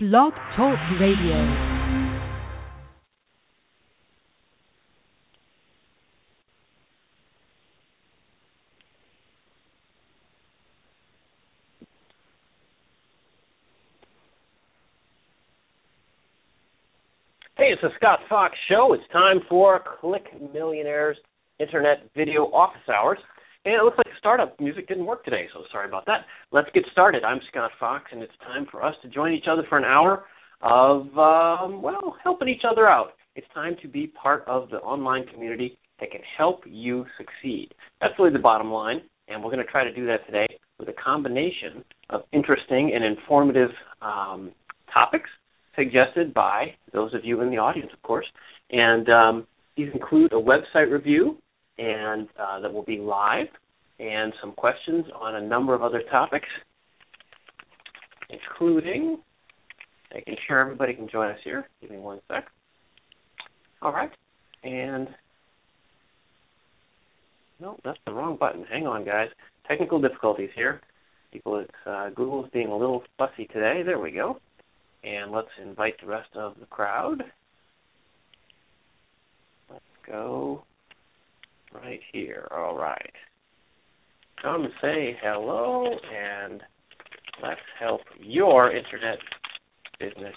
Blog Talk Radio. Hey, it's the Scott Fox Show. It's time for Click Millionaires Internet Video Office Hours. It looks like startup music didn't work today, so sorry about that. Let's get started. I'm Scott Fox, and it's time for us to join each other for an hour of, um, well, helping each other out. It's time to be part of the online community that can help you succeed. That's really the bottom line, and we're going to try to do that today with a combination of interesting and informative um, topics suggested by those of you in the audience, of course. And um, these include a website review, and uh, that will be live, and some questions on a number of other topics, including making sure everybody can join us here. Give me one sec. All right, and no, that's the wrong button. Hang on, guys. Technical difficulties here. People, uh, Google's being a little fussy today. There we go. And let's invite the rest of the crowd. Let's go right here. All right. Come say hello and let's help your internet business.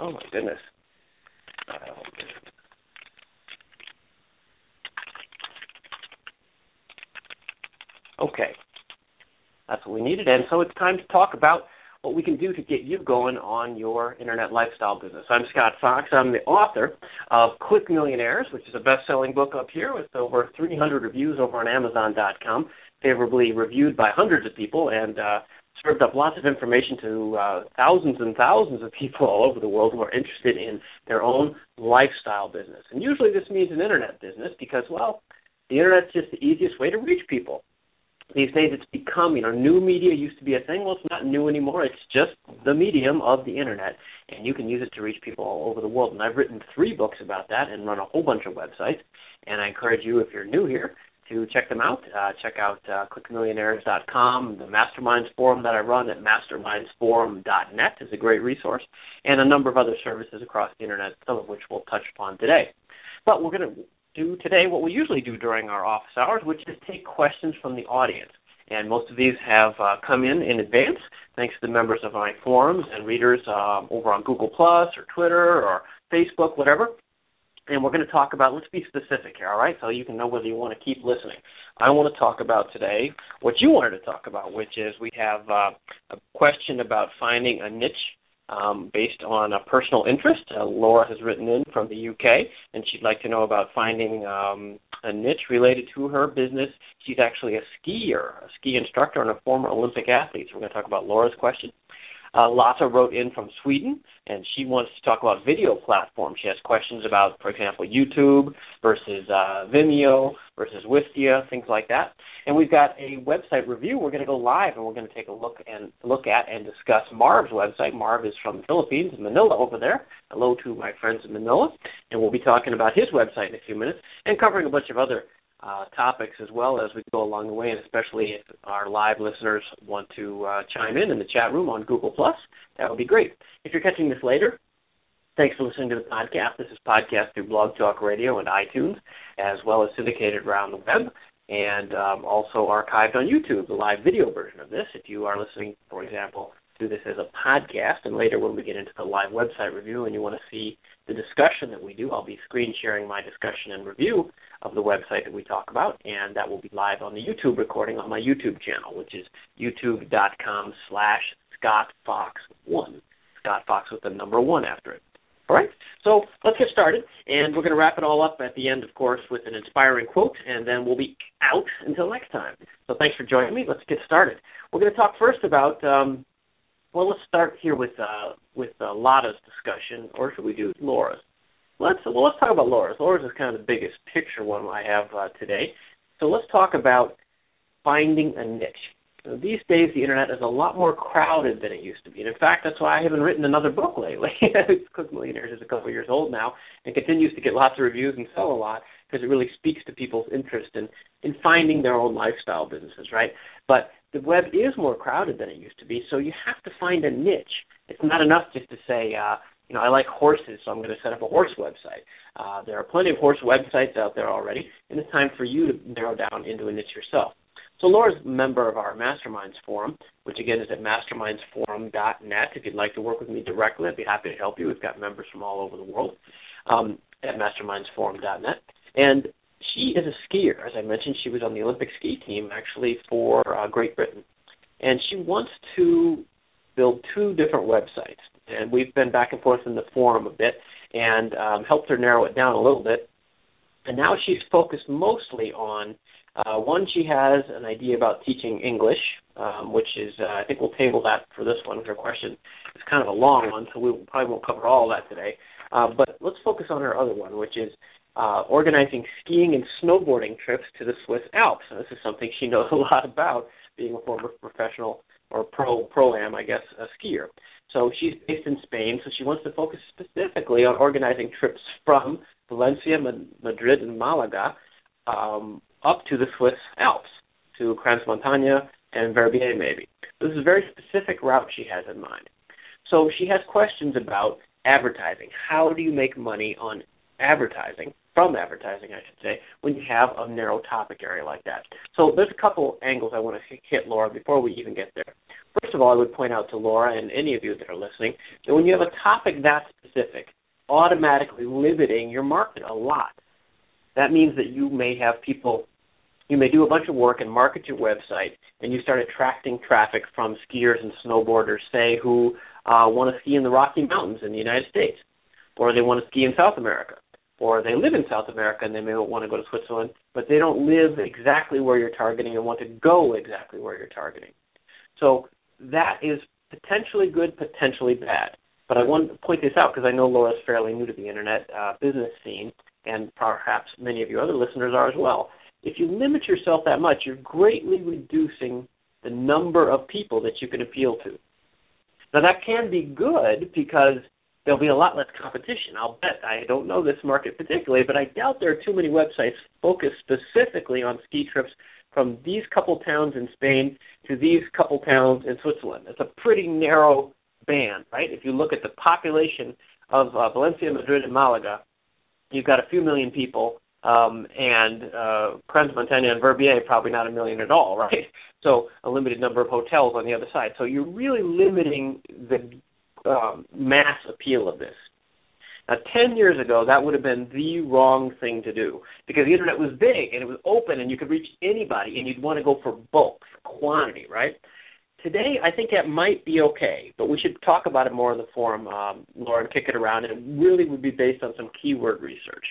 Oh my goodness. Um, okay. That's what we needed. And so it's time to talk about what we can do to get you going on your internet lifestyle business. I'm Scott Fox. I'm the author of Click Millionaires, which is a best-selling book up here with over 300 reviews over on Amazon.com, favorably reviewed by hundreds of people, and uh, served up lots of information to uh, thousands and thousands of people all over the world who are interested in their own lifestyle business. And usually this means an internet business because, well, the internet's just the easiest way to reach people these days it's become, you know, new media used to be a thing. Well, it's not new anymore. It's just the medium of the internet, and you can use it to reach people all over the world. And I've written three books about that and run a whole bunch of websites. And I encourage you, if you're new here, to check them out. Uh, check out uh, clickmillionaires.com. The Masterminds forum that I run at mastermindsforum.net is a great resource, and a number of other services across the internet, some of which we'll touch upon today. But we're going to do today what we usually do during our office hours, which is take questions from the audience. And most of these have uh, come in in advance, thanks to the members of my forums and readers um, over on Google Plus or Twitter or Facebook, whatever. And we're going to talk about, let's be specific here, all right, so you can know whether you want to keep listening. I want to talk about today what you wanted to talk about, which is we have uh, a question about finding a niche um, based on a personal interest. Uh, Laura has written in from the UK, and she'd like to know about finding um, a niche related to her business. She's actually a skier, a ski instructor, and a former Olympic athlete. So we're going to talk about Laura's question. Uh, Lotta wrote in from Sweden, and she wants to talk about video platforms. She has questions about, for example, YouTube versus uh, Vimeo versus Wistia, things like that. And we've got a website review. We're going to go live, and we're going to take a look and look at and discuss Marv's website. Marv is from the Philippines, Manila over there. Hello to my friends in Manila, and we'll be talking about his website in a few minutes and covering a bunch of other uh, topics as well as we go along the way, and especially if our live listeners want to uh, chime in in the chat room on Google Plus, that would be great. If you're catching this later, thanks for listening to the podcast. This is podcast through Blog Talk Radio and iTunes, as well as syndicated around the web, and um, also archived on YouTube, the live video version of this. If you are listening, for example, do this as a podcast, and later when we get into the live website review and you want to see the discussion that we do, I'll be screen sharing my discussion and review of the website that we talk about, and that will be live on the YouTube recording on my YouTube channel, which is youtube.com slash scottfox1. Scott Fox with the number one after it. All right, so let's get started, and we're going to wrap it all up at the end, of course, with an inspiring quote, and then we'll be out until next time. So thanks for joining me. Let's get started. We're going to talk first about um, well, let's start here with uh, with uh, Lotta's discussion, or should we do Laura's? Let's well, let's talk about Laura's. Laura's is kind of the biggest picture one I have uh, today. So let's talk about finding a niche. These days, the internet is a lot more crowded than it used to be, and in fact, that's why I haven't written another book lately. Click Millionaires is a couple years old now and continues to get lots of reviews and sell a lot because it really speaks to people's interest in in finding their own lifestyle businesses, right? But the web is more crowded than it used to be, so you have to find a niche. It's not enough just to say, uh, you know, I like horses, so I'm going to set up a horse website. Uh, there are plenty of horse websites out there already, and it's time for you to narrow down into a niche yourself. So Laura's a member of our Masterminds Forum, which again is at mastermindsforum.net. If you'd like to work with me directly, I'd be happy to help you. We've got members from all over the world um, at mastermindsforum.net. And she is a skier. As I mentioned, she was on the Olympic ski team actually for uh, Great Britain. And she wants to build two different websites. And we've been back and forth in the forum a bit and um, helped her narrow it down a little bit. And now she's focused mostly on uh, one, she has an idea about teaching English, um, which is uh, I think we'll table that for this one. Her question is kind of a long one, so we probably won't cover all that today. Uh, but let's focus on her other one, which is uh, organizing skiing and snowboarding trips to the Swiss Alps. Now, this is something she knows a lot about, being a former professional or pro pro am, I guess, a skier. So she's based in Spain, so she wants to focus specifically on organizing trips from Valencia, Madrid, and Malaga um, up to the Swiss Alps, to Crans-Montana and Verbier maybe. This is a very specific route she has in mind. So she has questions about advertising. How do you make money on advertising, from advertising, I should say, when you have a narrow topic area like that? So there's a couple angles I want to hit, Laura, before we even get there. First of all, I would point out to Laura and any of you that are listening that when you have a topic that specific, automatically limiting your market a lot. That means that you may have people you may do a bunch of work and market your website, and you start attracting traffic from skiers and snowboarders, say, who uh, want to ski in the Rocky Mountains in the United States, or they want to ski in South America, or they live in South America and they may want to go to Switzerland, but they don't live exactly where you're targeting and want to go exactly where you're targeting. So that is potentially good, potentially bad. But I want to point this out because I know Laura's fairly new to the internet uh, business scene, and perhaps many of you other listeners are as well if you limit yourself that much, you're greatly reducing the number of people that you can appeal to. Now that can be good because there'll be a lot less competition. I'll bet. I don't know this market particularly, but I doubt there are too many websites focused specifically on ski trips from these couple towns in Spain to these couple towns in Switzerland. It's a pretty narrow band, right? If you look at the population of uh, Valencia, Madrid, and Malaga, you've got a few million people um, and uh, Crans-Montana and Verbier probably not a million at all, right? So a limited number of hotels on the other side. So you're really limiting the um, mass appeal of this. Now, 10 years ago, that would have been the wrong thing to do because the internet was big and it was open and you could reach anybody and you'd want to go for bulk, for quantity, right? Today, I think that might be okay, but we should talk about it more in the forum, um, kick it around. And it really would be based on some keyword research.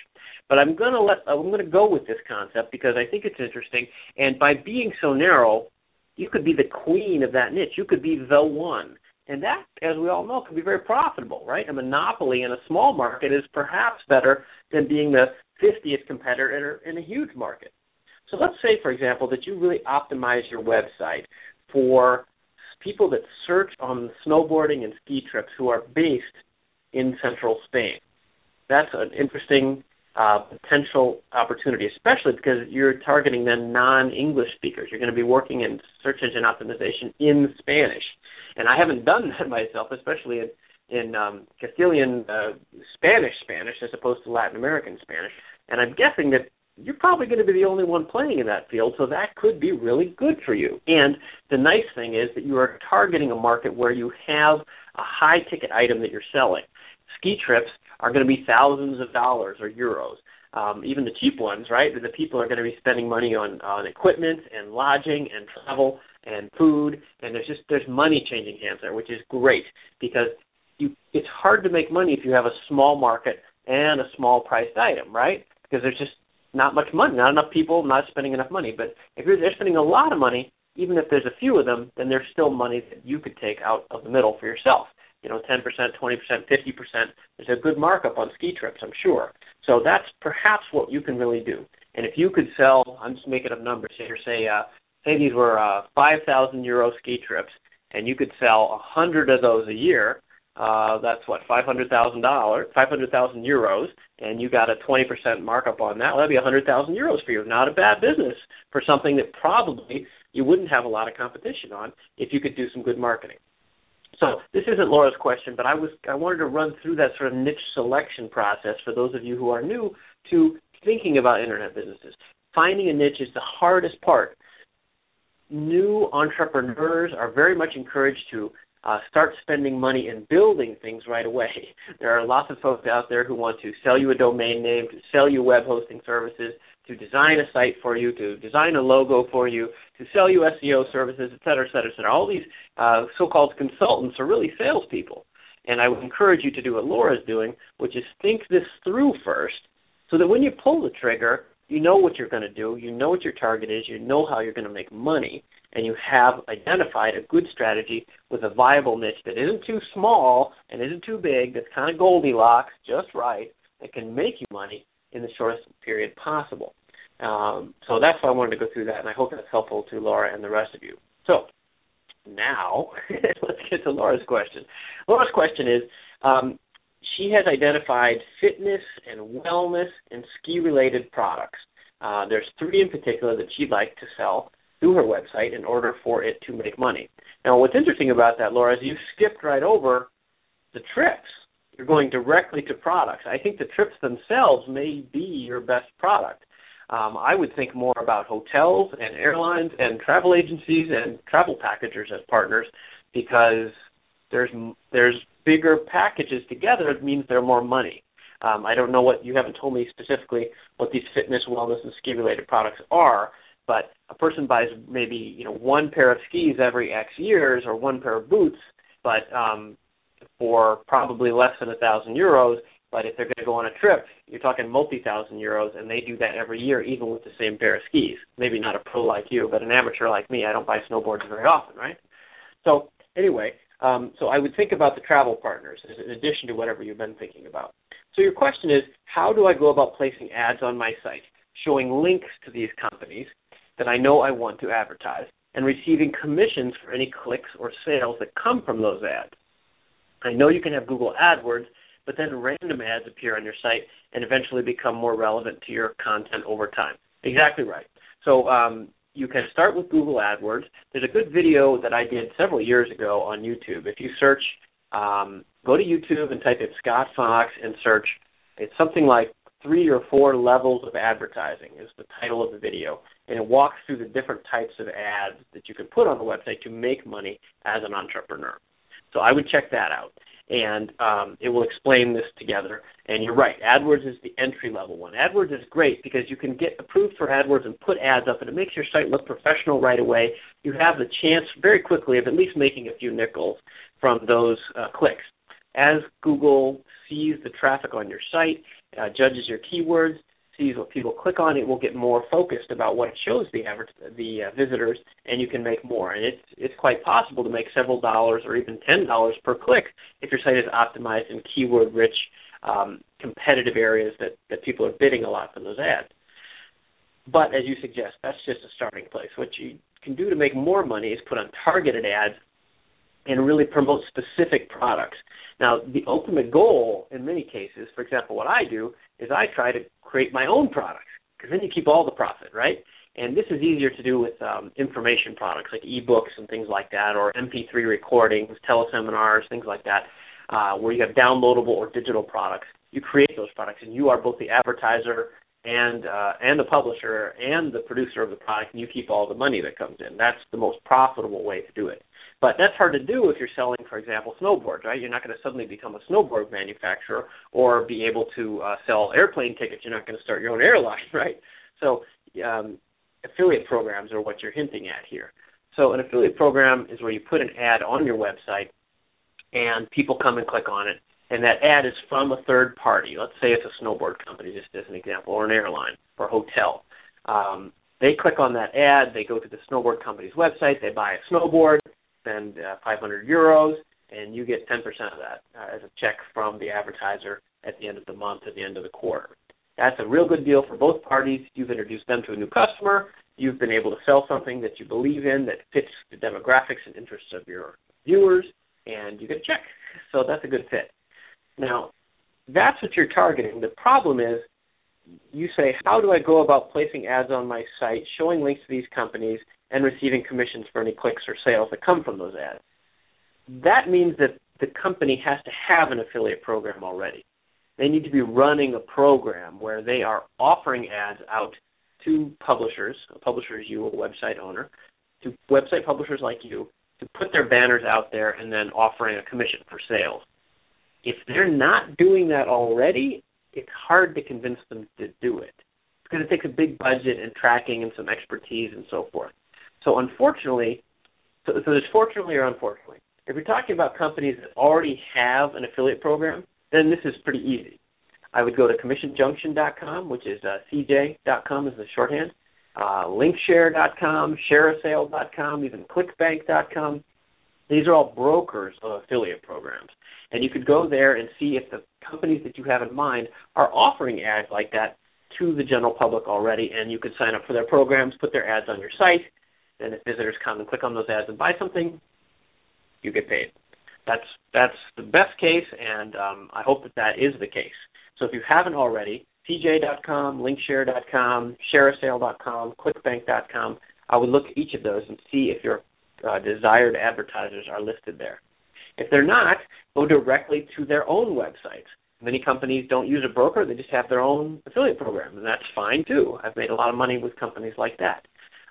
But I'm to let I'm going to go with this concept because I think it's interesting. And by being so narrow, you could be the queen of that niche. You could be the one. And that, as we all know, can be very profitable, right? A monopoly in a small market is perhaps better than being the 50th competitor in a huge market. So let's say, for example, that you really optimize your website for people that search on snowboarding and ski trips who are based in central Spain. That's an interesting uh, potential opportunity, especially because you're targeting then non-English speakers. You're going to be working in search engine optimization in Spanish, and I haven't done that myself, especially in in um, Castilian uh, Spanish Spanish as opposed to Latin American Spanish. And I'm guessing that you're probably going to be the only one playing in that field, so that could be really good for you. And the nice thing is that you are targeting a market where you have a high ticket item that you're selling. Ski trips are going to be thousands of dollars or euros. Um, even the cheap ones, right? The people are going to be spending money on on equipment and lodging and travel and food, and there's just there's money changing hands there, which is great because you it's hard to make money if you have a small market and a small priced item, right? Because there's just not much money, not enough people, not spending enough money. But if you're they're spending a lot of money, even if there's a few of them, then there's still money that you could take out of the middle for yourself you know, 10%, 20%, 50%. There's a good markup on ski trips, I'm sure. So that's perhaps what you can really do. And if you could sell, I'm just making up numbers here, say, uh, say these were uh, 5,000 euro ski trips, and you could sell a 100 of those a year, uh, that's what, $500,000, 500,000 euros, and you got a 20% markup on that. Well, that'd be 100,000 euros for you. Not a bad business for something that probably you wouldn't have a lot of competition on if you could do some good marketing. So this isn't Laura's question, but I was I wanted to run through that sort of niche selection process for those of you who are new to thinking about internet businesses. Finding a niche is the hardest part. New entrepreneurs are very much encouraged to uh, start spending money and building things right away. There are lots of folks out there who want to sell you a domain name, to sell you web hosting services, to design a site for you, to design a logo for you, to sell you SEO services, et cetera, et cetera, et cetera. All these uh, so-called consultants are really salespeople. And I would encourage you to do what Laura's doing, which is think this through first, so that when you pull the trigger, you know what you're going to do, you know what your target is, you know how you're going to make money, and you have identified a good strategy with a viable niche that isn't too small and isn't too big, that's kind of Goldilocks, just right, that can make you money in the shortest period possible. Um, so that's why I wanted to go through that, and I hope that's helpful to Laura and the rest of you. So now let's get to Laura's question. Laura's question is um, she has identified fitness and wellness and ski related products. Uh, there's three in particular that she'd like to sell through her website in order for it to make money. Now, what's interesting about that, Laura, is you skipped right over the trips. You're going directly to products. I think the trips themselves may be your best product. Um, I would think more about hotels and airlines and travel agencies and travel packagers as partners because there's there's bigger packages together. It means there are more money. Um, I don't know what you haven't told me specifically what these fitness, wellness, and ski related products are, but a person buys maybe you know one pair of skis every X years or one pair of boots, but um, for probably less than a thousand euros. But if they're going to go on a trip, you're talking multi thousand euros, and they do that every year, even with the same pair of skis. Maybe not a pro like you, but an amateur like me. I don't buy snowboards very often, right? So anyway, um, so I would think about the travel partners in addition to whatever you've been thinking about. So your question is, how do I go about placing ads on my site, showing links to these companies that I know I want to advertise and receiving commissions for any clicks or sales that come from those ads. I know you can have Google AdWords, but then random ads appear on your site and eventually become more relevant to your content over time. Exactly right. So um, you can start with Google AdWords. There's a good video that I did several years ago on YouTube. If you search, um, go to YouTube and type in Scott Fox and search. It's something like three or four levels of advertising is the title of the video and it walks through the different types of ads that you can put on the website to make money as an entrepreneur. So I would check that out, and um, it will explain this together. And you're right, AdWords is the entry level one. AdWords is great because you can get approved for AdWords and put ads up, and it makes your site look professional right away. You have the chance very quickly of at least making a few nickels from those uh, clicks. As Google sees the traffic on your site, uh, judges your keywords, sees what people click on, it will get more focused about what it shows the average, the uh, visitors, and you can make more. And it's it's quite possible to make several dollars or even ten dollars per click if your site is optimized in keyword-rich, um, competitive areas that that people are bidding a lot for those ads. But as you suggest, that's just a starting place. What you can do to make more money is put on targeted ads and really promote specific products. Now, the ultimate goal in many cases, for example, what I do is I try to create my own products because then you keep all the profit, right? And this is easier to do with um, information products like ebooks and things like that, or MP3 recordings, teleseminars, things like that, uh, where you have downloadable or digital products. You create those products, and you are both the advertiser and uh, and the publisher and the producer of the product, and you keep all the money that comes in. That's the most profitable way to do it. But that's hard to do if you're selling, for example, snowboards, right? You're not going to suddenly become a snowboard manufacturer or be able to uh, sell airplane tickets. You're not going to start your own airline, right? So um, affiliate programs are what you're hinting at here. So an affiliate program is where you put an ad on your website and people come and click on it, and that ad is from a third party. Let's say it's a snowboard company, just as an example, or an airline or a hotel. Um, they click on that ad, they go to the snowboard company's website, they buy a snowboard, spend uh, 500 euros, and you get 10% of that uh, as a check from the advertiser at the end of the month, at the end of the quarter. That's a real good deal for both parties. You've introduced them to a new customer. You've been able to sell something that you believe in that fits the demographics and interests of your viewers, and you get a check. So that's a good fit. Now, that's what you're targeting. The problem is you say, how do I go about placing ads on my site, showing links to these companies, and receiving commissions for any clicks or sales that come from those ads. That means that the company has to have an affiliate program already. They need to be running a program where they are offering ads out to publishers, a publisher is you, a website owner, to website publishers like you, to put their banners out there and then offering a commission for sales. If they're not doing that already, it's hard to convince them to do it because it takes a big budget and tracking and some expertise and so forth. So unfortunately, so, so there's fortunately or unfortunately. If you're talking about companies that already have an affiliate program, then this is pretty easy. I would go to commissionjunction.com, which is uh, cj.com is the shorthand, uh, linkshare.com, shareasale.com, even clickbank.com. These are all brokers of affiliate programs. And you could go there and see if the companies that you have in mind are offering ads like that to the general public already, and you could sign up for their programs, put their ads on your site, and if visitors come and click on those ads and buy something, you get paid. That's that's the best case, and um, I hope that that is the case. So if you haven't already, CJ.com, Linkshare.com, ShareASale.com, ClickBank.com, I would look at each of those and see if your uh, desired advertisers are listed there. If they're not, go directly to their own websites. Many companies don't use a broker; they just have their own affiliate program, and that's fine too. I've made a lot of money with companies like that.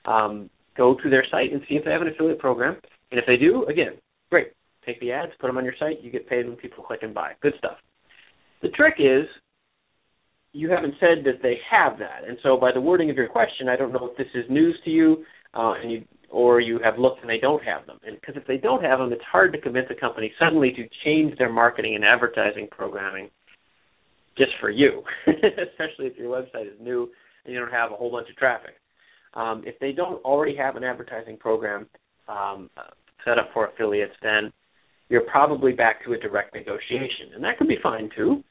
Um, go to their site and see if they have an affiliate program, and if they do, again, great. Take the ads, put them on your site. You get paid when people click and buy. Good stuff. The trick is you haven't said that they have that, and so by the wording of your question, I don't know if this is news to you, uh, and you or you have looked and they don't have them. And because if they don't have them, it's hard to convince a company suddenly to change their marketing and advertising programming just for you, especially if your website is new and you don't have a whole bunch of traffic. Um, if they don't already have an advertising program um, set up for affiliates, then you're probably back to a direct negotiation, and that can be fine too.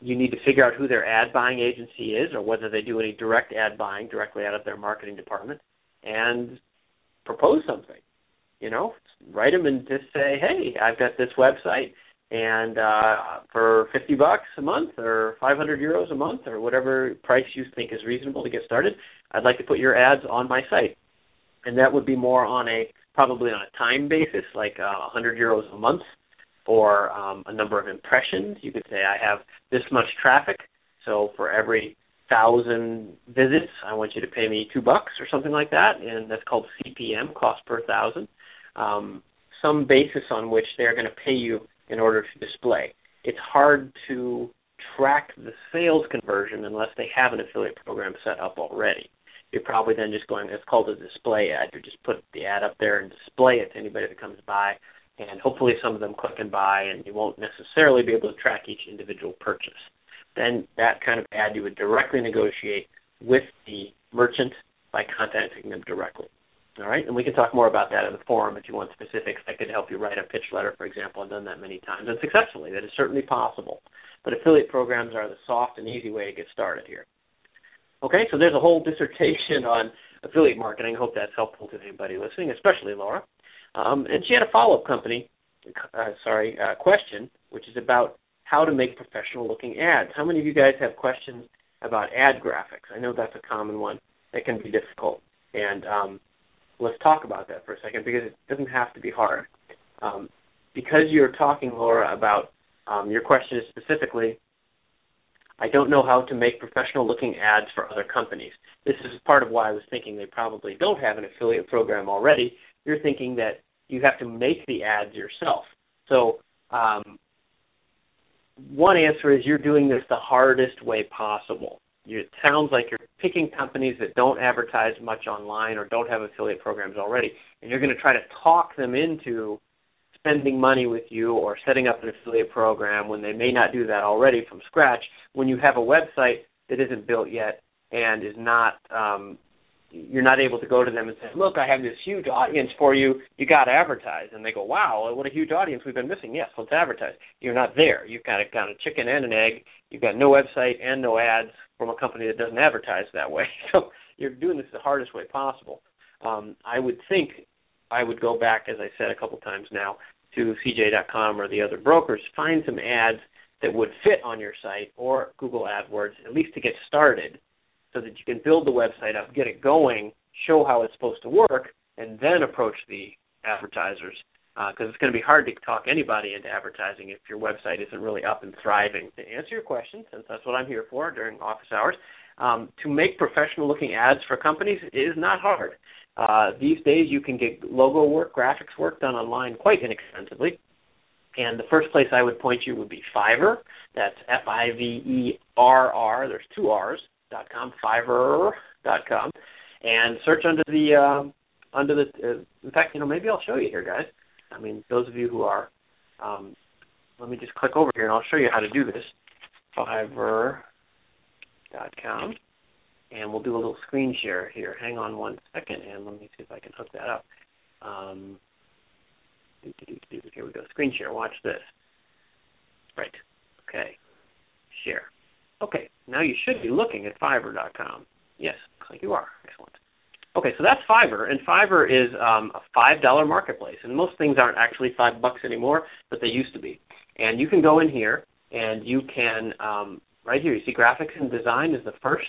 You need to figure out who their ad buying agency is, or whether they do any direct ad buying directly out of their marketing department, and propose something. You know, write them and just say, "Hey, I've got this website and uh, for 50 bucks a month or 500 euros a month or whatever price you think is reasonable to get started, I'd like to put your ads on my site. And that would be more on a probably on a time basis, like uh, 100 euros a month, or um, a number of impressions. You could say I have this much traffic, so for every thousand visits, I want you to pay me two bucks or something like that, and that's called CPM, cost per thousand. Um, some basis on which they're going to pay you in order to display. It's hard to track the sales conversion unless they have an affiliate program set up already. You're probably then just going, it's called a display ad. You just put the ad up there and display it to anybody that comes by, and hopefully some of them click and buy, and you won't necessarily be able to track each individual purchase. Then that kind of ad you would directly negotiate with the merchant by contacting them directly. All right, and we can talk more about that in the forum if you want specifics. I could help you write a pitch letter, for example. I've done that many times and successfully. That is certainly possible. But affiliate programs are the soft and easy way to get started here. Okay, so there's a whole dissertation on affiliate marketing. I hope that's helpful to anybody listening, especially Laura. Um, and she had a follow-up company, uh, sorry, uh, question, which is about how to make professional-looking ads. How many of you guys have questions about ad graphics? I know that's a common one that can be difficult, and um, let's talk about that for a second because it doesn't have to be hard. Um, because you're talking, Laura, about um, your question is specifically, I don't know how to make professional looking ads for other companies. This is part of why I was thinking they probably don't have an affiliate program already. You're thinking that you have to make the ads yourself. So, um, one answer is you're doing this the hardest way possible it sounds like you're picking companies that don't advertise much online or don't have affiliate programs already, and you're going to try to talk them into spending money with you or setting up an affiliate program when they may not do that already from scratch when you have a website that isn't built yet and is not um, you're not able to go to them and say, "Look, I have this huge audience for you. You got to advertise." And they go, "Wow, what a huge audience we've been missing." Yes, let's advertise. You're not there. You've got a kind of chicken and an egg. You've got no website and no ads from a company that doesn't advertise that way. So you're doing this the hardest way possible. Um, I would think I would go back, as I said a couple times now, to CJ.com or the other brokers, find some ads that would fit on your site or Google AdWords, at least to get started so that you can build the website up, get it going, show how it's supposed to work, and then approach the advertisers because uh, it's going to be hard to talk anybody into advertising if your website isn't really up and thriving. To answer your question, since that's what I'm here for during office hours, um, to make professional looking ads for companies is not hard. Uh, these days, you can get logo work, graphics work done online quite inexpensively. And the first place I would point you would be Fiverr. That's F I V E R R. There's two R's. dot com. Fiverr dot com, and search under the uh, under the. Uh, in fact, you know, maybe I'll show you here, guys. I mean, those of you who are, um, let me just click over here and I'll show you how to do this. Fiverr.com. And we'll do a little screen share here. Hang on one second and let me see if I can hook that up. Um, here we go. Screen share. Watch this. Right. Okay. Share. Okay. Now you should be looking at Fiverr.com. Yes, looks like you are. Excellent. Okay, so that's Fiverr, and Fiverr is um, a five dollar marketplace, and most things aren't actually five bucks anymore, but they used to be. And you can go in here, and you can um, right here. You see graphics and design is the first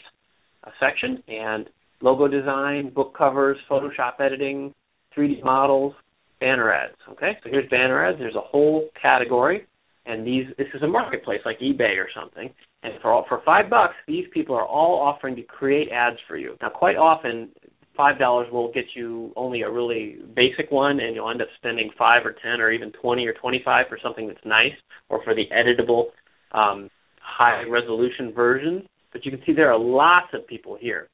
uh, section, and logo design, book covers, Photoshop editing, 3D models, banner ads. Okay, so here's banner ads. There's a whole category, and these this is a marketplace like eBay or something. And for all, for five bucks, these people are all offering to create ads for you. Now, quite often five dollars will get you only a really basic one and you'll end up spending five or ten or even twenty or twenty five for something that's nice or for the editable um, high resolution version. But you can see there are lots of people here.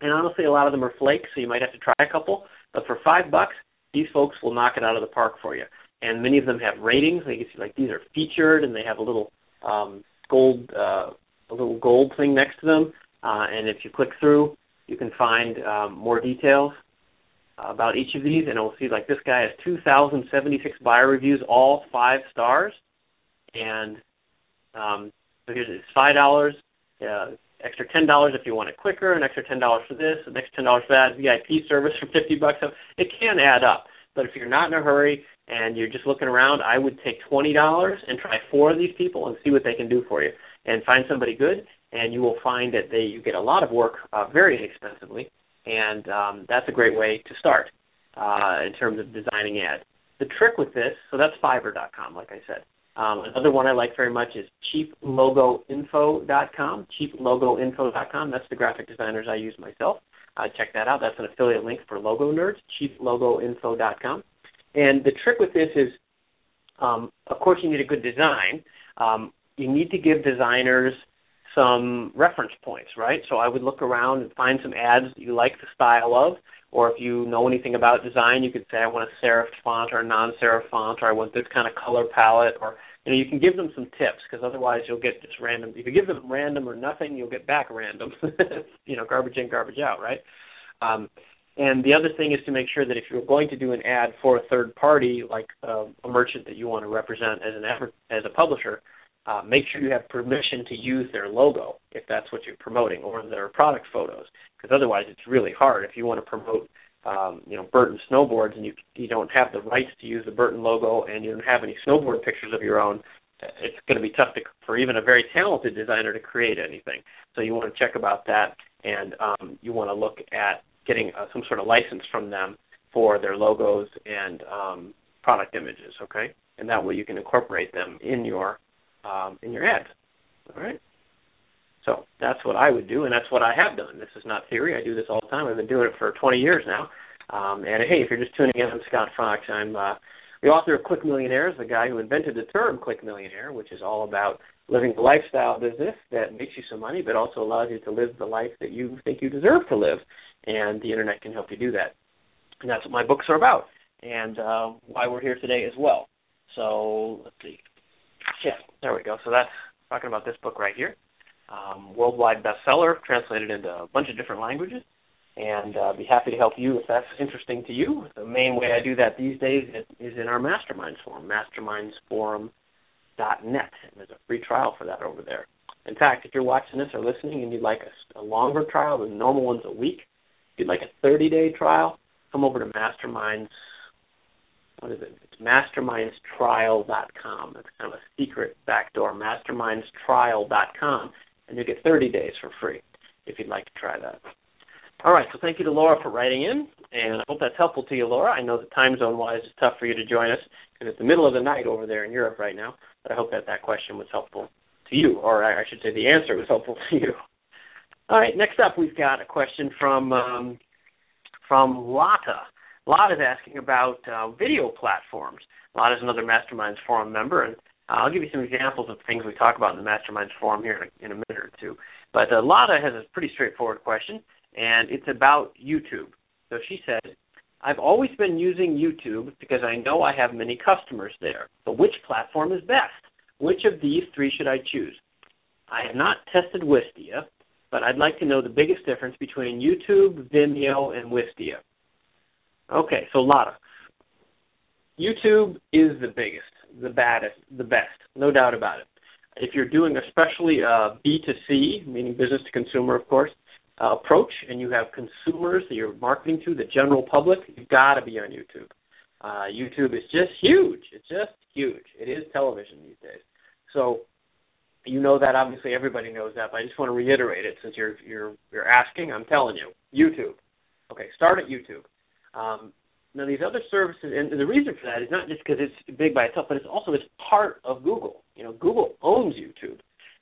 And honestly a lot of them are flakes so you might have to try a couple. But for five bucks these folks will knock it out of the park for you. And many of them have ratings. You see like these are featured and they have a little um, gold uh, a little gold thing next to them. Uh, and if you click through you can find um, more details about each of these, and it'll see like this guy has 2,076 buyer reviews, all five stars, and um, so here's it's five dollars, uh, extra ten dollars if you want it quicker, an extra ten dollars for this, an extra ten dollars for that, VIP service for 50 bucks. So it can add up, but if you're not in a hurry and you're just looking around, I would take twenty dollars and try four of these people and see what they can do for you, and find somebody good and you will find that they you get a lot of work uh, very inexpensively, and um, that's a great way to start uh, in terms of designing ads. The trick with this, so that's Fiverr.com, like I said. Um, another one I like very much is cheaplogoinfo.com. Cheaplogoinfo.com. That's the graphic designers I use myself. Uh, check that out. That's an affiliate link for logo nerds. Cheaplogoinfo.com. And the trick with this is, um, of course, you need a good design. Um, you need to give designers some reference points, right? So I would look around and find some ads that you like the style of, or if you know anything about design, you could say I want a serif font or a non-serif font, or I want this kind of color palette, or you know you can give them some tips because otherwise you'll get just random. If you give them random or nothing, you'll get back random. you know, garbage in, garbage out, right? Um, and the other thing is to make sure that if you're going to do an ad for a third party, like uh, a merchant that you want to represent as an as a publisher, uh, make sure you have permission to use their logo if that's what you're promoting or their product photos because otherwise it's really hard. If you want to promote um, you know Burton snowboards and you you don't have the rights to use the Burton logo and you don't have any snowboard pictures of your own it's going to be tough to, for even a very talented designer to create anything. So you want to check about that and um, you want to look at getting uh, some sort of license from them for their logos and um, product images okay? And that way you can incorporate them in your um, in your ads. All right. So that's what I would do, and that's what I have done. This is not theory. I do this all the time. I've been doing it for 20 years now. Um, and hey, if you're just tuning in, I'm Scott Fox. I'm uh, the author of Click Millionaires, the guy who invented the term Click Millionaire, which is all about living the lifestyle business that makes you some money, but also allows you to live the life that you think you deserve to live. And the internet can help you do that. And that's what my books are about, and uh, why we're here today as well. So let's see. Yeah, there we go. So that's talking about this book right here. Um, worldwide bestseller, translated into a bunch of different languages, and uh, be happy to help you if that's interesting to you. The main way I do that these days is in our Masterminds forum, mastermindsforum.net, and there's a free trial for that over there. In fact, if you're watching this or listening and you'd like a, a longer trial, than the normal one's a week. If you'd like a 30-day trial, come over to Masterminds what is it? It's mastermindstrial.com. It's kind of a secret backdoor, mastermindstrial.com, and you get 30 days for free if you'd like to try that. All right, so thank you to Laura for writing in, and I hope that's helpful to you, Laura. I know that time zone wise it's tough for you to join us because it's the middle of the night over there in Europe right now, but I hope that that question was helpful to you, or I should say the answer was helpful to you. All right, next up we've got a question from um, from Lotta. Lotta is asking about uh, video platforms. Lotta is another Masterminds Forum member, and I'll give you some examples of things we talk about in the Masterminds Forum here in a, in a minute or two. But uh, Lotta has a pretty straightforward question and it's about YouTube. So she said, I've always been using YouTube because I know I have many customers there. But which platform is best? Which of these three should I choose? I have not tested Wistia, but I'd like to know the biggest difference between YouTube, Vimeo, and Wistia. Okay, so Lotta. YouTube is the biggest, the baddest, the best, no doubt about it. If you're doing especially uh, B2C, meaning business to consumer, of course, uh, approach and you have consumers that you're marketing to, the general public, you've got to be on YouTube. Uh, YouTube is just huge. It's just huge. It is television these days. So you know that obviously everybody knows that, but I just want to reiterate it since you're you're you're asking. I'm telling you, YouTube. Okay, start at YouTube. Um, now these other services, and the reason for that is not just because it's big by itself, but it's also it's part of Google. You know, Google owns YouTube,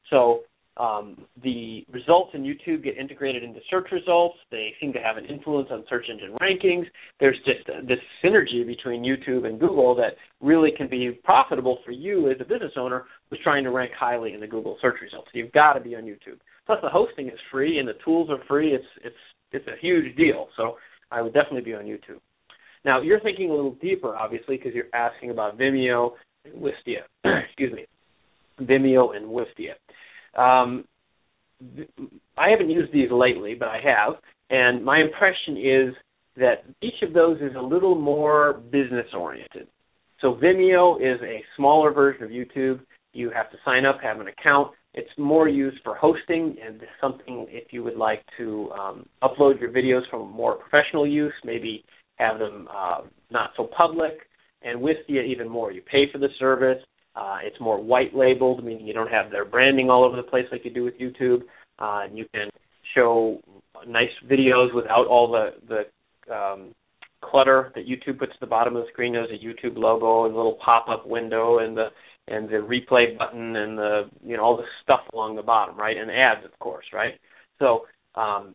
so um, the results in YouTube get integrated into search results. They seem to have an influence on search engine rankings. There's just this synergy between YouTube and Google that really can be profitable for you as a business owner who's trying to rank highly in the Google search results. You've got to be on YouTube. Plus, the hosting is free and the tools are free. It's it's it's a huge deal. So I would definitely be on YouTube. Now you're thinking a little deeper, obviously, because you're asking about Vimeo and Wistia. Excuse me, Vimeo and Wistia. Um, I haven't used these lately, but I have, and my impression is that each of those is a little more business oriented. So Vimeo is a smaller version of YouTube. You have to sign up, have an account. It's more used for hosting and something if you would like to um, upload your videos for more professional use, maybe have them uh, not so public. And Wistia even more. You pay for the service. Uh, it's more white labeled, meaning you don't have their branding all over the place like you do with YouTube. Uh, and you can show nice videos without all the the um, clutter that YouTube puts at the bottom of the screen. There's a YouTube logo and a little pop-up window and the and the replay button and the you know all the stuff along the bottom, right? And ads, of course, right? So um,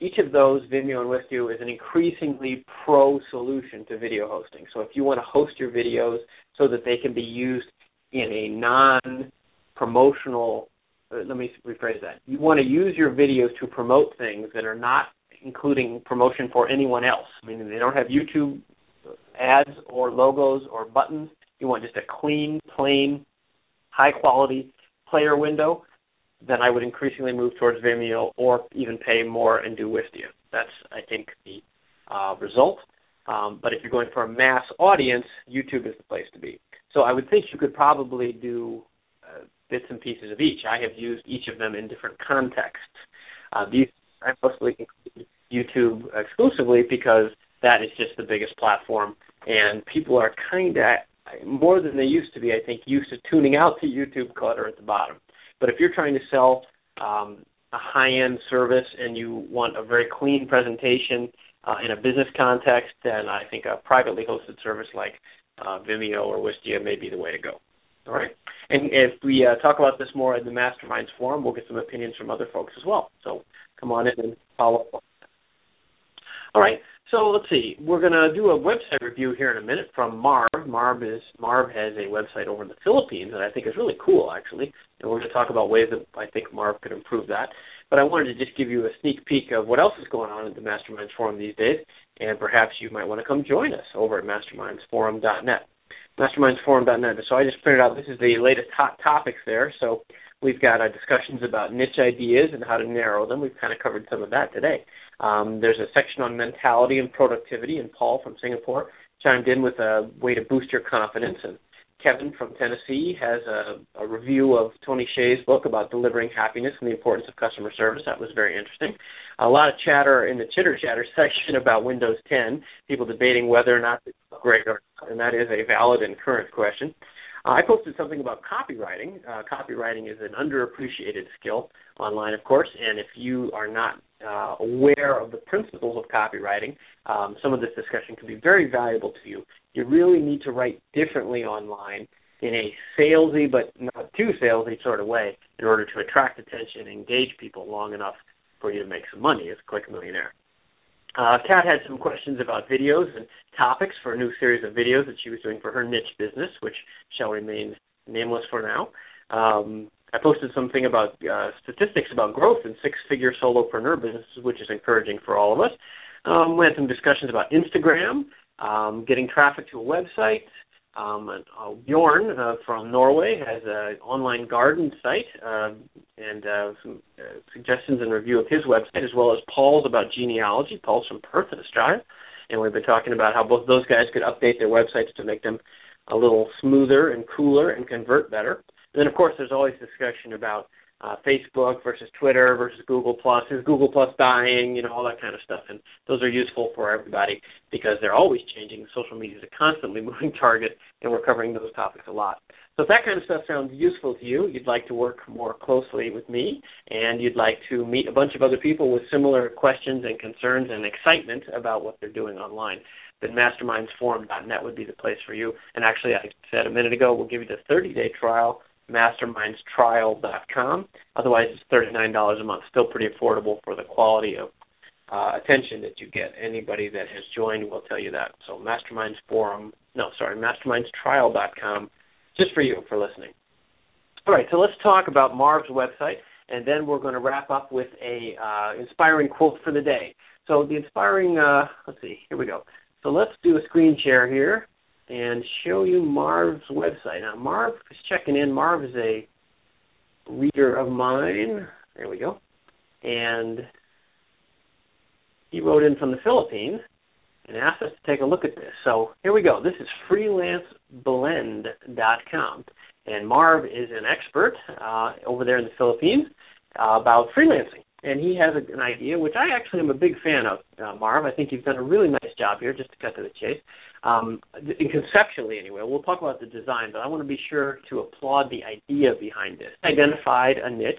each of those, Vimeo and Wistia, is an increasingly pro solution to video hosting. So if you want to host your videos so that they can be used in a non-promotional uh, let me rephrase that. You want to use your videos to promote things that are not including promotion for anyone else. Meaning they don't have YouTube ads or logos or buttons. You want just a clean, plain, high quality player window. Then I would increasingly move towards Vimeo or even pay more and do Wistia. That's I think the uh, result. Um, but if you're going for a mass audience, YouTube is the place to be. So I would think you could probably do uh, bits and pieces of each. I have used each of them in different contexts. Uh, these I mostly include YouTube exclusively because that is just the biggest platform, and people are kind of more than they used to be. I think used to tuning out the YouTube clutter at the bottom. But if you're trying to sell um, a high-end service and you want a very clean presentation uh, in a business context, then I think a privately hosted service like uh, Vimeo or Wistia may be the way to go. All right. And if we uh, talk about this more in the Masterminds forum, we'll get some opinions from other folks as well. So come on in and follow up. All right. So let's see. We're going to do a website review here in a minute from Marv. Marv is Marv has a website over in the Philippines that I think is really cool, actually. And we're to talk about ways that I think Marv could improve that. But I wanted to just give you a sneak peek of what else is going on at the Masterminds Forum these days, and perhaps you might want to come join us over at mastermindsforum.net. Mastermindsforum.net. So I just printed out. This is the latest hot topics there. So we've got uh, discussions about niche ideas and how to narrow them. We've kind of covered some of that today. Um, there's a section on mentality and productivity, and Paul from Singapore chimed in with a way to boost your confidence. And Kevin from Tennessee has a, a review of Tony Hsieh's book about delivering happiness and the importance of customer service. That was very interesting. A lot of chatter in the chitter chatter section about Windows 10, people debating whether or not to upgrade, or, and that is a valid and current question. Uh, I posted something about copywriting. Uh, copywriting is an underappreciated skill online, of course, and if you are not uh, aware of the principles of copywriting, um, some of this discussion can be very valuable to you. You really need to write differently online in a salesy but not too salesy sort of way in order to attract attention and engage people long enough for you to make some money as a click millionaire. Uh, Kat had some questions about videos and topics for a new series of videos that she was doing for her niche business, which shall remain nameless for now. Um, I posted something about uh, statistics about growth in six-figure solopreneur businesses, which is encouraging for all of us. Um, we had some discussions about Instagram, um, getting traffic to a website, um, uh, Bjorn uh, from Norway has an online garden site uh, and uh, some uh, suggestions and review of his website, as well as Paul's about genealogy. Paul's from Perth Australia, and we've been talking about how both those guys could update their websites to make them a little smoother and cooler and convert better. And then, of course, there's always discussion about uh, Facebook versus Twitter versus Google Plus. Is Google Plus dying? You know, all that kind of stuff. And those are useful for everybody because they're always changing. Social media is a constantly moving target, and we're covering those topics a lot. So if that kind of stuff sounds useful to you, you'd like to work more closely with me, and you'd like to meet a bunch of other people with similar questions and concerns and excitement about what they're doing online, then mastermindsforum.net would be the place for you. And actually, I said a minute ago, we'll give you the 30-day trial mastermindstrial.com. Otherwise, it's $39 a month. Still pretty affordable for the quality of uh, attention that you get. Anybody that has joined will tell you that. So, Masterminds Forum, no, sorry, mastermindstrial.com, just for you for listening. All right, so let's talk about Marv's website, and then we're going to wrap up with a uh, inspiring quote for the day. So, the inspiring, uh, let's see, here we go. So, let's do a screen share here and show you Marv's website. Now, Marv is checking in. Marv is a reader of mine. There we go. And he wrote in from the Philippines and asked us to take a look at this. So here we go. This is freelanceblend.com. And Marv is an expert uh, over there in the Philippines uh, about freelancing. And he has a, an idea, which I actually am a big fan of, uh, Marv. I think you've done a really nice job here, just to cut to the chase um, conceptually anyway. We'll talk about the design, but I want to be sure to applaud the idea behind this. Identified a niche.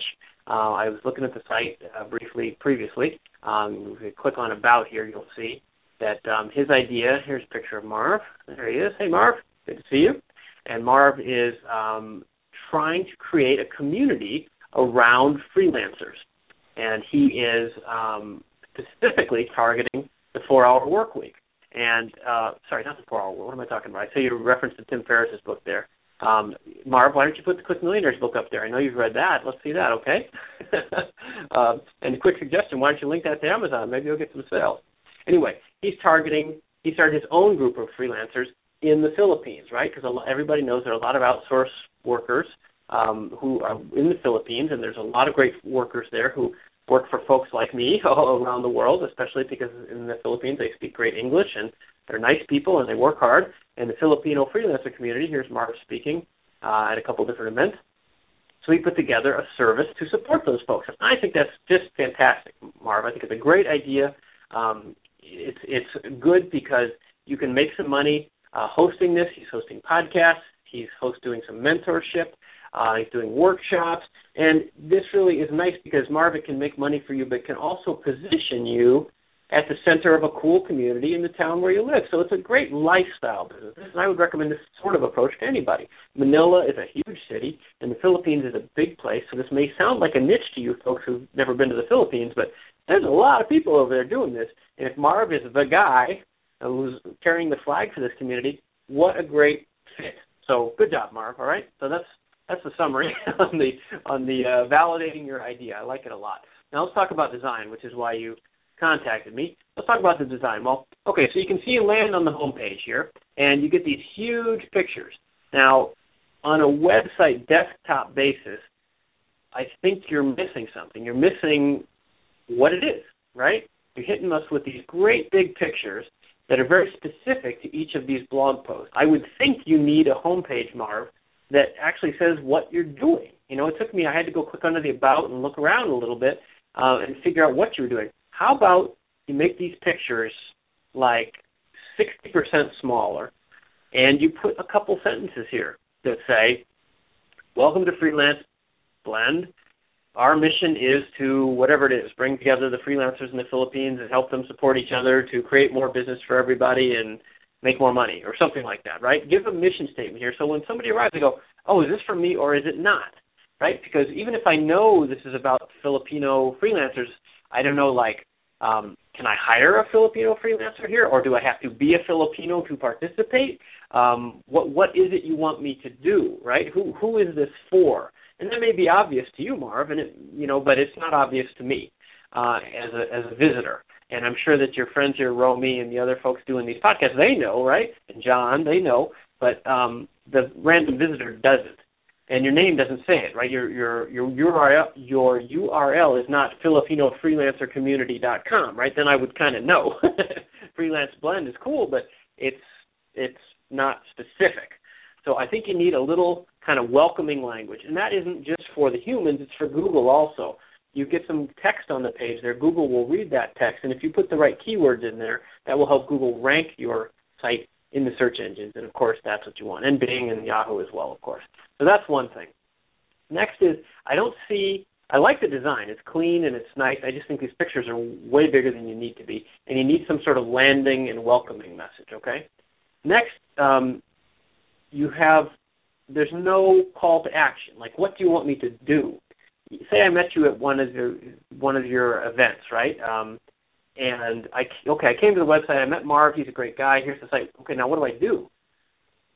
Uh, I was looking at the site uh, briefly previously. Um, if you click on About here, you'll see that um, his idea. Here's a picture of Marv. There he is. Hey, Marv. Good to see you. And Marv is um, trying to create a community around freelancers, and he is um, specifically targeting the four-hour work week and uh, sorry, not the four hour. What am I talking about? I saw you referenced to Tim Ferriss's book there. Um, Marv, why don't you put the Click Millionaires book up there? I know you've read that. Let's see that, okay? um, and a quick suggestion: why don't you link that to Amazon? Maybe you'll get some sales. Anyway, he's targeting. He started his own group of freelancers in the Philippines, right? Because everybody knows there are a lot of outsourced workers um, who are in the Philippines, and there's a lot of great workers there who work for folks like me all around the world, especially because in the Philippines they speak great English and they're nice people and they work hard. And the Filipino freelancer community, here's Marv speaking uh, at a couple different events. So we put together a service to support those folks. And I think that's just fantastic, Marv. I think it's a great idea. Um, it's it's good because you can make some money uh, hosting this. He's hosting podcasts. He's host doing some mentorship. Uh, he's doing workshops, and this really is nice because Marvin can make money for you, but can also position you at the center of a cool community in the town where you live. So it's a great lifestyle business, and I would recommend this sort of approach to anybody. Manila is a huge city, and the Philippines is a big place, so this may sound like a niche to you folks who've never been to the Philippines, but there's a lot of people over there doing this. And if Marv is the guy who's carrying the flag for this community, what a great fit. So good job, Marv. All right. So that's that's the summary on the on the uh, validating your idea. I like it a lot. Now let's talk about design, which is why you contacted me. Let's talk about the design. Well, okay, so you can see you land on the home page here, and you get these huge pictures. Now, on a website desktop basis, I think you're missing something. You're missing what it is, right? You're hitting us with these great big pictures that are very specific to each of these blog posts. I would think you need a homepage, Marv, that actually says what you're doing. You know, it took me, I had to go click under the about and look around a little bit uh, and figure out what you were doing. How about you make these pictures like 60% smaller and you put a couple sentences here that say, "Welcome to Freelance Blend. Our mission is to whatever it is, bring together the freelancers in the Philippines and help them support each other to create more business for everybody and make more money or something like that, right? Give a mission statement here so when somebody arrives they go, "Oh, is this for me or is it not?" Right? Because even if I know this is about Filipino freelancers, I don't know like um, can I hire a Filipino freelancer here, or do I have to be a Filipino to participate? Um, what what is it you want me to do? Right? Who who is this for? And that may be obvious to you, Marv, and it, you know, but it's not obvious to me uh, as a as a visitor. And I'm sure that your friends here, Romy, and the other folks doing these podcasts, they know, right? And John, they know, but um, the random visitor doesn't and your name doesn't say it, right? Your your your URL your URL is not FilipinoFreelancerCommunity.com, right? Then I would kind of know. Freelance Blend is cool, but it's it's not specific. So I think you need a little kind of welcoming language, and that isn't just for the humans; it's for Google also. You get some text on the page there. Google will read that text, and if you put the right keywords in there, that will help Google rank your site in the search engines, and of course that's what you want, and Bing and Yahoo as well, of course. So that's one thing. Next is I don't see. I like the design. It's clean and it's nice. I just think these pictures are way bigger than you need to be, and you need some sort of landing and welcoming message. Okay. Next, um, you have there's no call to action. Like, what do you want me to do? Say I met you at one of your one of your events, right? Um, and I okay, I came to the website. I met Marv. He's a great guy. Here's the site. Okay, now what do I do?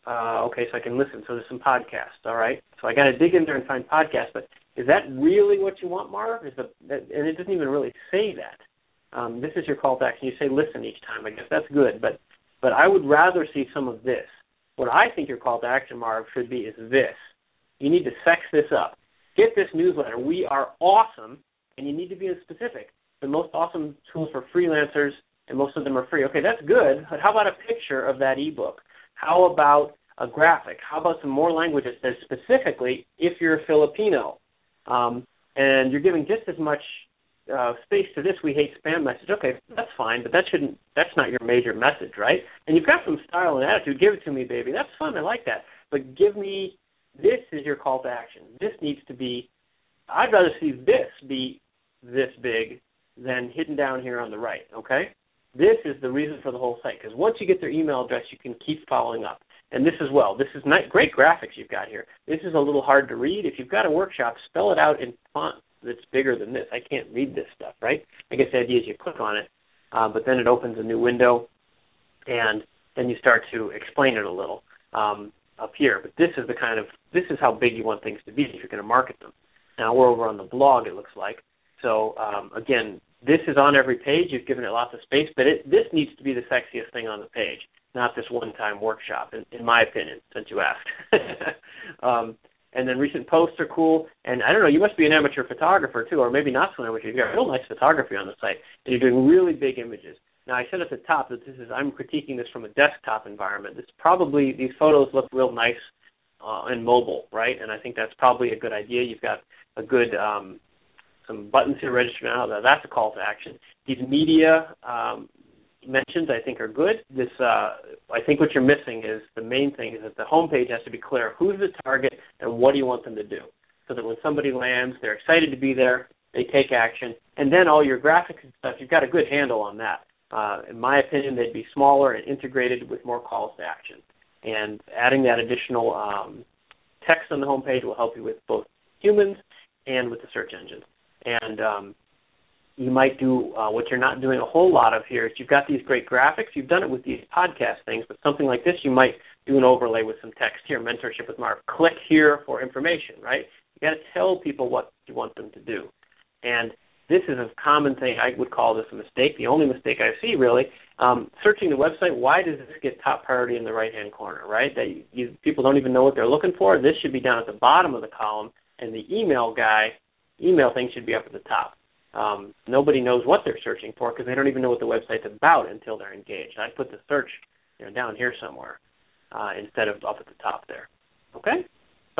Uh, okay, so I can listen. So there's some podcasts. All right. So I got to dig in there and find podcasts. But is that really what you want, Marv? Is the and it doesn't even really say that. Um, this is your call to action. You say listen each time. I guess that's good. But but I would rather see some of this. What I think your call to action, Marv, should be is this. You need to sex this up. Get this newsletter. We are awesome, and you need to be specific the most awesome tools for freelancers, and most of them are free. Okay, that's good, but how about a picture of that ebook? How about a graphic? How about some more language that says specifically if you're a Filipino? Um, and you're giving just as much uh, space to this we hate spam message. Okay, that's fine, but that shouldn't that's not your major message, right? And you've got some style and attitude. Give it to me, baby. That's fun. I like that. But give me this is your call to action. This needs to be I'd rather see this be this big than hidden down here on the right, okay? This is the reason for the whole site because once you get their email address, you can keep following up. And this as well. This is great graphics you've got here. This is a little hard to read. If you've got a workshop, spell it out in font that's bigger than this. I can't read this stuff, right? I guess the idea is you click on it, uh, but then it opens a new window, and then you start to explain it a little um, up here. But this is the kind of this is how big you want things to be if you're going to market them. Now we're over on the blog. It looks like so um, again, this is on every page. You've given it lots of space, but it, this needs to be the sexiest thing on the page, not this one-time workshop, in, in my opinion, since you asked. um, and then recent posts are cool. And I don't know, you must be an amateur photographer too, or maybe not so amateur. You've got real nice photography on the site, and you're doing really big images. Now I said at the top that this is I'm critiquing this from a desktop environment. This probably these photos look real nice uh, and mobile, right? And I think that's probably a good idea. You've got a good um, some buttons here register now. That's a call to action. These media um, mentions I think are good. This uh, I think what you're missing is the main thing is that the homepage has to be clear. Who's the target and what do you want them to do? So that when somebody lands, they're excited to be there, they take action, and then all your graphics and stuff, you've got a good handle on that. Uh, in my opinion, they'd be smaller and integrated with more calls to action. And adding that additional um, text on the homepage will help you with both humans and with the search engines and um, you might do uh, what you're not doing a whole lot of here is you've got these great graphics. You've done it with these podcast things, but something like this, you might do an overlay with some text here. Mentorship with Marv. Click here for information. Right? You got to tell people what you want them to do, and this is a common thing. I would call this a mistake. The only mistake I see really um, searching the website. Why does this get top priority in the right hand corner? Right? That you, you, people don't even know what they're looking for. This should be down at the bottom of the column, and the email guy email thing should be up at the top. Um, nobody knows what they're searching for because they don't even know what the website's about until they're engaged. I put the search you know, down here somewhere uh, instead of up at the top there. Okay?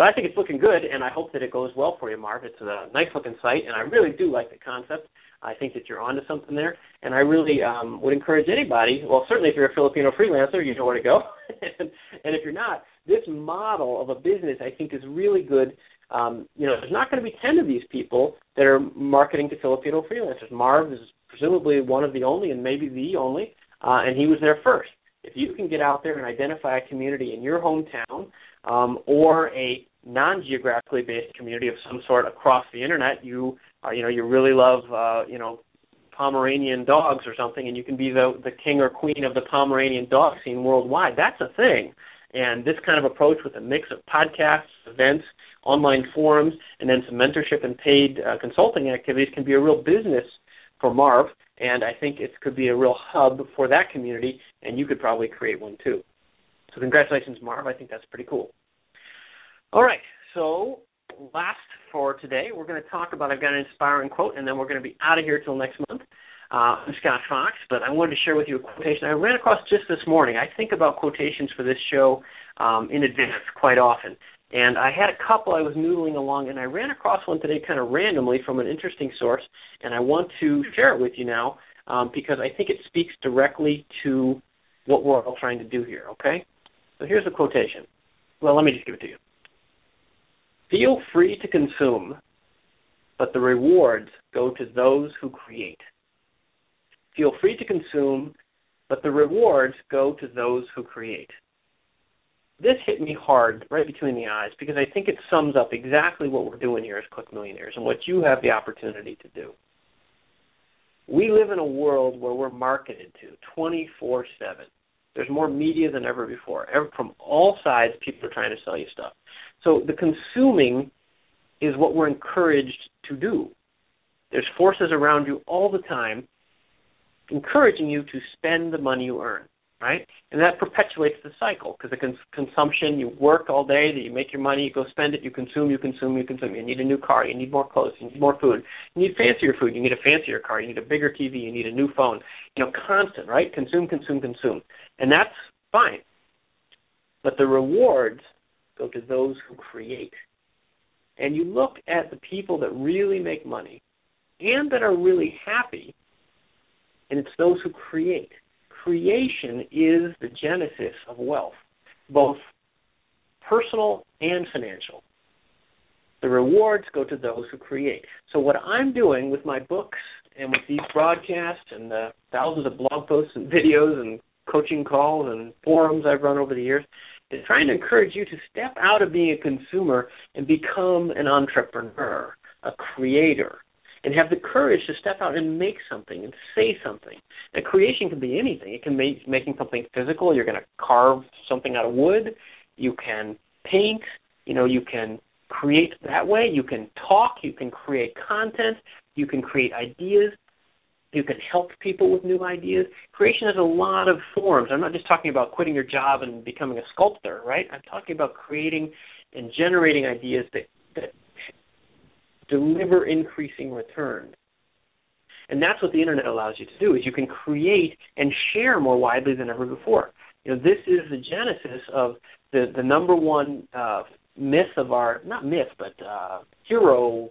But I think it's looking good, and I hope that it goes well for you, Marv. It's a nice looking site, and I really do like the concept. I think that you're onto something there, and I really um, would encourage anybody. Well, certainly if you're a Filipino freelancer, you know where to go, and, and if you're not, this model of a business, I think, is really good. Um, you know, there's not going to be 10 of these people that are marketing to Filipino freelancers. Marv is presumably one of the only, and maybe the only, uh, and he was there first. If you can get out there and identify a community in your hometown um, or a non-geographically based community of some sort across the internet, you uh, you know you really love uh, you know Pomeranian dogs or something, and you can be the the king or queen of the Pomeranian dog scene worldwide. That's a thing. And this kind of approach with a mix of podcasts, events, online forums, and then some mentorship and paid uh, consulting activities can be a real business for Marv. And I think it could be a real hub for that community, and you could probably create one too. So congratulations, Marv. I think that's pretty cool. All right. So last for today, we're going to talk about I've got an inspiring quote, and then we're going to be out of here till next month. Uh, I'm Scott Fox, but I wanted to share with you a quotation I ran across just this morning. I think about quotations for this show um, in advance quite often. And I had a couple I was noodling along, and I ran across one today kind of randomly from an interesting source, and I want to share it with you now um, because I think it speaks directly to what we're all trying to do here, okay? So here's the quotation. Well, let me just give it to you. Feel free to consume, but the rewards go to those who create. Feel free to consume, but the rewards go to those who create. This hit me hard right between the eyes because I think it sums up exactly what we're doing here as Click Millionaires and what you have the opportunity to do. We live in a world where we're marketed to 24 7. There's more media than ever before. From all sides, people are trying to sell you stuff. So the consuming is what we're encouraged to do. There's forces around you all the time encouraging you to spend the money you earn, right? And that perpetuates the cycle because the cons- consumption, you work all day, that you make your money, you go spend it, you consume, you consume, you consume. You need a new car, you need more clothes, you need more food, you need fancier food, you need a fancier car, you need a bigger TV, you need a new phone. You know, constant, right? Consume, consume, consume. And that's fine. But the rewards go to those who create. And you look at the people that really make money and that are really happy and it's those who create. Creation is the genesis of wealth, both personal and financial. The rewards go to those who create. So, what I'm doing with my books and with these broadcasts and the thousands of blog posts and videos and coaching calls and forums I've run over the years is trying to encourage you to step out of being a consumer and become an entrepreneur, a creator, and have the courage to step out and make something and say something. And creation can be anything. It can be making something physical. You're going to carve something out of wood. You can paint. You know, you can create that way. You can talk. You can create content. You can create ideas. You can help people with new ideas. Creation has a lot of forms. I'm not just talking about quitting your job and becoming a sculptor, right? I'm talking about creating and generating ideas that, that deliver increasing returns. And that's what the internet allows you to do is you can create and share more widely than ever before. You know, this is the genesis of the the number one uh, myth of our not myth but uh, hero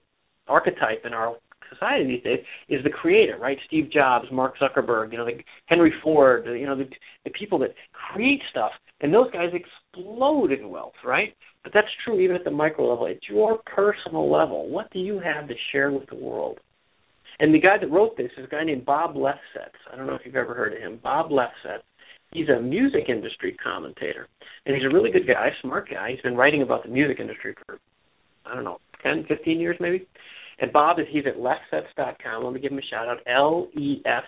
archetype in our society these days is the creator, right? Steve Jobs, Mark Zuckerberg, you know, the, Henry Ford, you know, the, the people that create stuff, and those guys explode in wealth, right? But that's true even at the micro level. At your personal level, what do you have to share with the world? And the guy that wrote this is a guy named Bob Lefsetz. I don't know if you've ever heard of him. Bob Lefsetz. He's a music industry commentator, and he's a really good guy, smart guy. He's been writing about the music industry for I don't know, ten, fifteen years maybe. And Bob is he's at lefsetz.com. Let me give him a shout out. L E F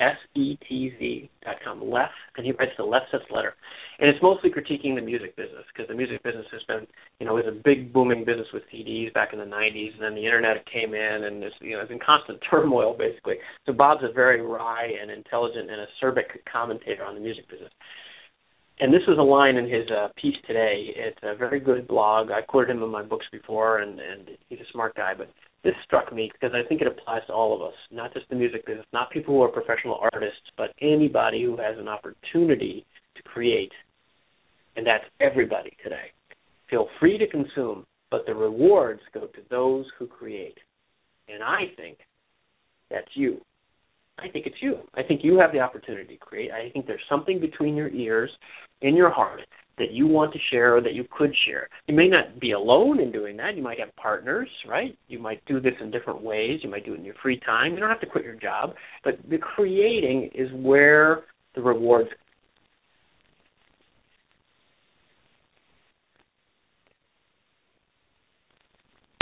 S E T Z dot com. Lef, and he writes the Lefsetz letter, and it's mostly critiquing the music business because the music business has been, you know, was a big booming business with CDs back in the '90s, and then the internet came in, and it's, you know, it's in constant turmoil basically. So Bob's a very wry and intelligent and acerbic commentator on the music business. And this was a line in his uh, piece today. It's a very good blog. I quoted him in my books before, and and he's a smart guy, but this struck me because I think it applies to all of us, not just the music business, not people who are professional artists, but anybody who has an opportunity to create. And that's everybody today. Feel free to consume, but the rewards go to those who create. And I think that's you. I think it's you. I think you have the opportunity to create. I think there's something between your ears in your heart that you want to share or that you could share. You may not be alone in doing that. You might have partners, right? You might do this in different ways. You might do it in your free time. You don't have to quit your job, but the creating is where the rewards